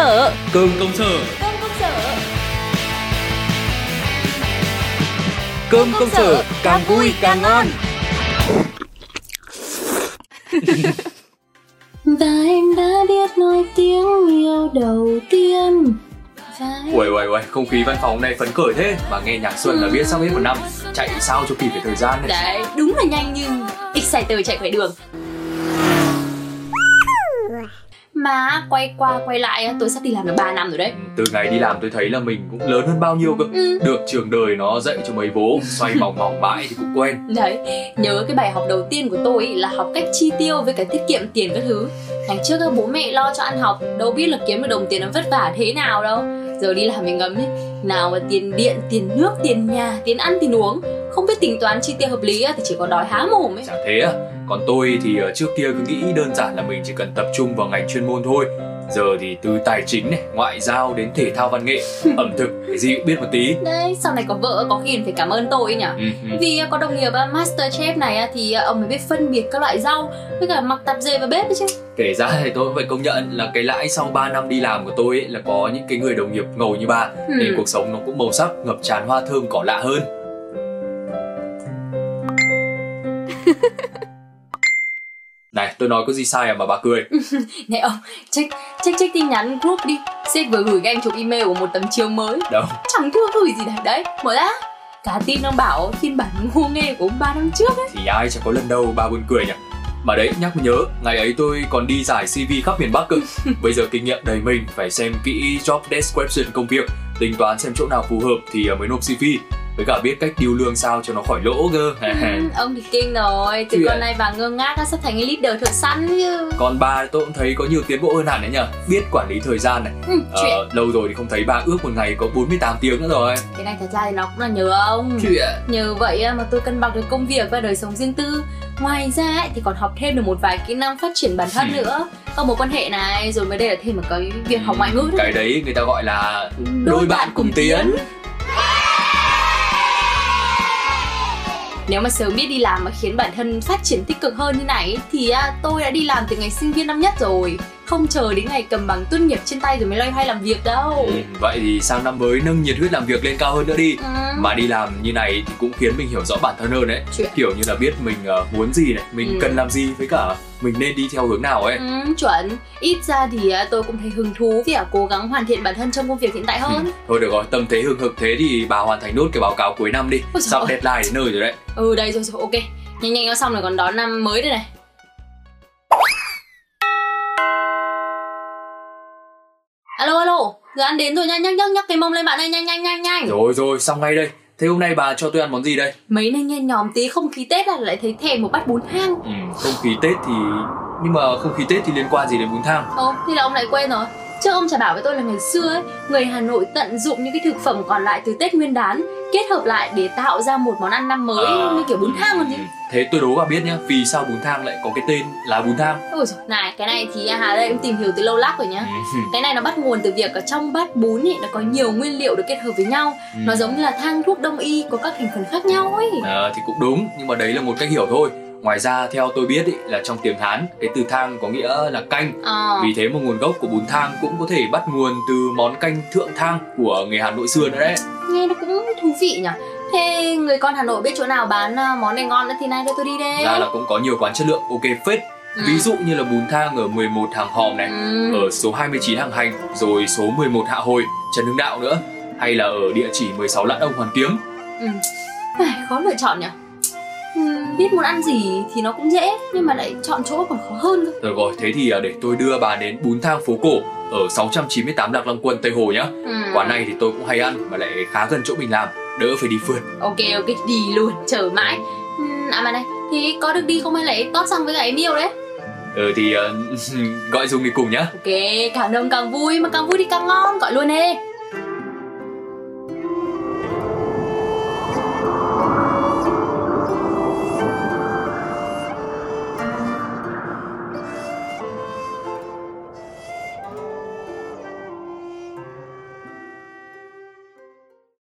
sở Cơm công sở. Cơm công sở. Cơm công sở càng vui càng ngon. Và em đã biết nói tiếng yêu đầu tiên. Uầy uầy uầy, không khí văn phòng này phấn khởi thế. Mà nghe nhạc Xuân là biết sắp hết một năm. Chạy sao cho kịp về thời gian này? Đấy, đúng là nhanh nhưng Exciter chạy khỏi đường Mà quay qua quay lại tôi sắp đi làm được 3 năm rồi đấy. Từ ngày đi làm tôi thấy là mình cũng lớn hơn bao nhiêu cơ. Ừ. Được trường đời nó dạy cho mấy vố Xoay mỏng mỏng mãi thì cũng quen. Đấy, nhớ cái bài học đầu tiên của tôi ý là học cách chi tiêu với cả tiết kiệm tiền các thứ. Ngày trước bố mẹ lo cho ăn học, đâu biết là kiếm được đồng tiền nó vất vả thế nào đâu. Giờ đi làm mình ngấm ấy, nào mà tiền điện, tiền nước, tiền nhà, tiền ăn, tiền uống. Không biết tính toán chi tiêu hợp lý á, thì chỉ có đói há mồm ấy. Chả thế à Còn tôi thì ờ, trước kia cứ nghĩ đơn giản là mình chỉ cần tập trung vào ngành chuyên môn thôi. Giờ thì từ tài chính này, ngoại giao đến thể thao văn nghệ, ẩm thực, cái gì cũng biết một tí. Đấy, sau này có vợ có khi phải cảm ơn tôi ấy nhỉ? Ừ, ừ. Vì à, có đồng nghiệp á, Masterchef này thì ông mới biết phân biệt các loại rau Với cả mặc tạp dề vào bếp đấy chứ. Kể ra thì tôi cũng phải công nhận là cái lãi sau 3 năm đi làm của tôi ấy là có những cái người đồng nghiệp ngầu như bà Ừ. Nên cuộc sống nó cũng màu sắc, ngập tràn hoa thơm cỏ lạ hơn tôi nói có gì sai à mà bà cười. Này ông, check, check check tin nhắn group đi. Sếp vừa gửi anh chụp email của một tấm chiếu mới. Đâu, Chẳng thua gửi gì đấy Đấy, mở ra. Cả tin ông bảo phiên bản ngu nghê của ông 3 năm trước ấy. Thì ai chẳng có lần đầu bà buồn cười nhỉ? Mà đấy, nhắc nhớ, ngày ấy tôi còn đi giải CV khắp miền Bắc cơ. Bây giờ kinh nghiệm đầy mình, phải xem kỹ job description công việc Tính toán xem chỗ nào phù hợp thì mới nộp CV Với cả biết cách điêu lương sao cho nó khỏi lỗ cơ. Ừ, Ông thì kinh rồi. Từ Chuyện. con này bà ngơ ngác á, sắp thành leader thợ săn chứ. Còn bà tôi cũng thấy có nhiều tiến bộ hơn hẳn đấy nhở Biết quản lý thời gian này. Ừ, Chuyện. ờ, Lâu rồi thì không thấy bà ước một ngày có 48 tiếng nữa rồi. Cái này thật ra thì nó cũng là nhờ ông. Chuyện. Nhờ vậy á, mà tôi cân bằng được công việc và đời sống riêng tư. Ngoài ra ấy, thì còn học thêm được một vài kỹ năng phát triển bản thân Ừ. nữa. Có mối quan hệ này, rồi mới đây là thêm một cái việc học ngoại ngữ nữa Cái đấy người ta gọi là đôi bạn cùng tiến Nếu mà sớm biết đi làm mà khiến bản thân phát triển tích cực hơn như này thì à, tôi đã đi làm từ ngày sinh viên năm nhất rồi. Không chờ đến ngày cầm bằng tốt nghiệp trên tay rồi mới loay hoay làm việc đâu. Ừ, Vậy thì sang năm mới nâng nhiệt huyết làm việc lên cao hơn nữa đi. Ừ. Mà đi làm như này thì cũng khiến mình hiểu rõ bản thân hơn đấy. Chuyện. Kiểu như là biết mình ờ, muốn gì này, mình Ừ. cần làm gì với cả mình nên đi theo hướng nào ấy. Ừ, chuẩn. Ít ra thì à, tôi cũng thấy hứng thú vì à, cố gắng hoàn thiện bản thân trong công việc hiện tại hơn. Ừ. Thôi được rồi, tâm thế hưng hực thế thì bà hoàn thành nốt cái báo cáo cuối năm đi. Ôi Sắp deadline đến nơi rồi đấy. Ừ đây rồi rồi ok. Nhanh nhanh nó xong rồi còn đón năm mới đây này Giờ ăn đến rồi nha nhắc nhắc nhắc cái mông lên bạn ơi nhanh nhanh nhanh nhanh Rồi rồi, xong ngay đây Thế hôm nay bà cho tôi ăn món gì đây? Mấy nay nhen nhóm tí không khí Tết là lại thấy thèm một bát bún thang Ừ, không khí Tết thì... Nhưng mà không khí Tết thì liên quan gì đến bún thang? Ồ thì là ông lại quên rồi Trước ông chả bảo với tôi là ngày xưa ấy Người Hà Nội tận dụng những cái thực phẩm còn lại từ Tết Nguyên đán Kết hợp lại để tạo ra một món ăn năm mới À, như kiểu bún thang còn gì ừ. Thế tôi đố bà biết nhá, vì sao bún thang lại có cái tên là bún thang? Ôi dồi, này cái này thì Hà đây cũng tìm hiểu từ lâu lắc rồi nhá Ừ. Cái này nó bắt nguồn từ việc ở trong bát bún ấy nó có nhiều nguyên liệu được kết hợp với nhau Ừ. Nó giống như là thang thuốc đông y có các thành phần khác nhau ấy Ờ, thì cũng đúng, nhưng mà đấy là một cách hiểu thôi Ngoài ra theo tôi biết ý, là trong tiếng Hán cái từ thang có nghĩa là canh. Ờ. Vì thế mà nguồn gốc của bún thang cũng có thể bắt nguồn từ món canh thượng thang của người Hà Nội xưa nữa đấy. Nghe nó cũng thú vị nhỉ. Thế người con Hà Nội biết chỗ nào bán à, món này ngon nữa thì nay đưa tôi đi đây Ra là cũng có nhiều quán chất lượng ok phết. Ừ. Ví dụ như là bún thang ở 11 hàng hòm này ừ. Ở số 29 hàng hành Rồi số 11 hạ hồi Trần Hưng Đạo nữa. Hay là ở địa chỉ 16 Lãn Ông Hoàn Kiếm. Ừ. Ai, Khó lựa chọn nhỉ Biết muốn ăn gì thì nó cũng dễ Nhưng mà lại chọn chỗ còn khó hơn cơ. Rồi rồi, thế thì à, để tôi đưa bà đến bún thang phố cổ Ở 698 Lạc Long Quân Tây Hồ nhá. Ừ. Quán này thì tôi cũng hay ăn Mà lại khá gần chỗ mình làm Đỡ phải đi phượt. Ok ok đi luôn chờ mãi. Ừ, À mà này thì có được đi không hay lại tót sang với cả em yêu đấy? Ừ thì ờ, gọi Dung đi cùng nhá. Ok càng đông càng vui mà càng vui thì càng ngon gọi luôn đi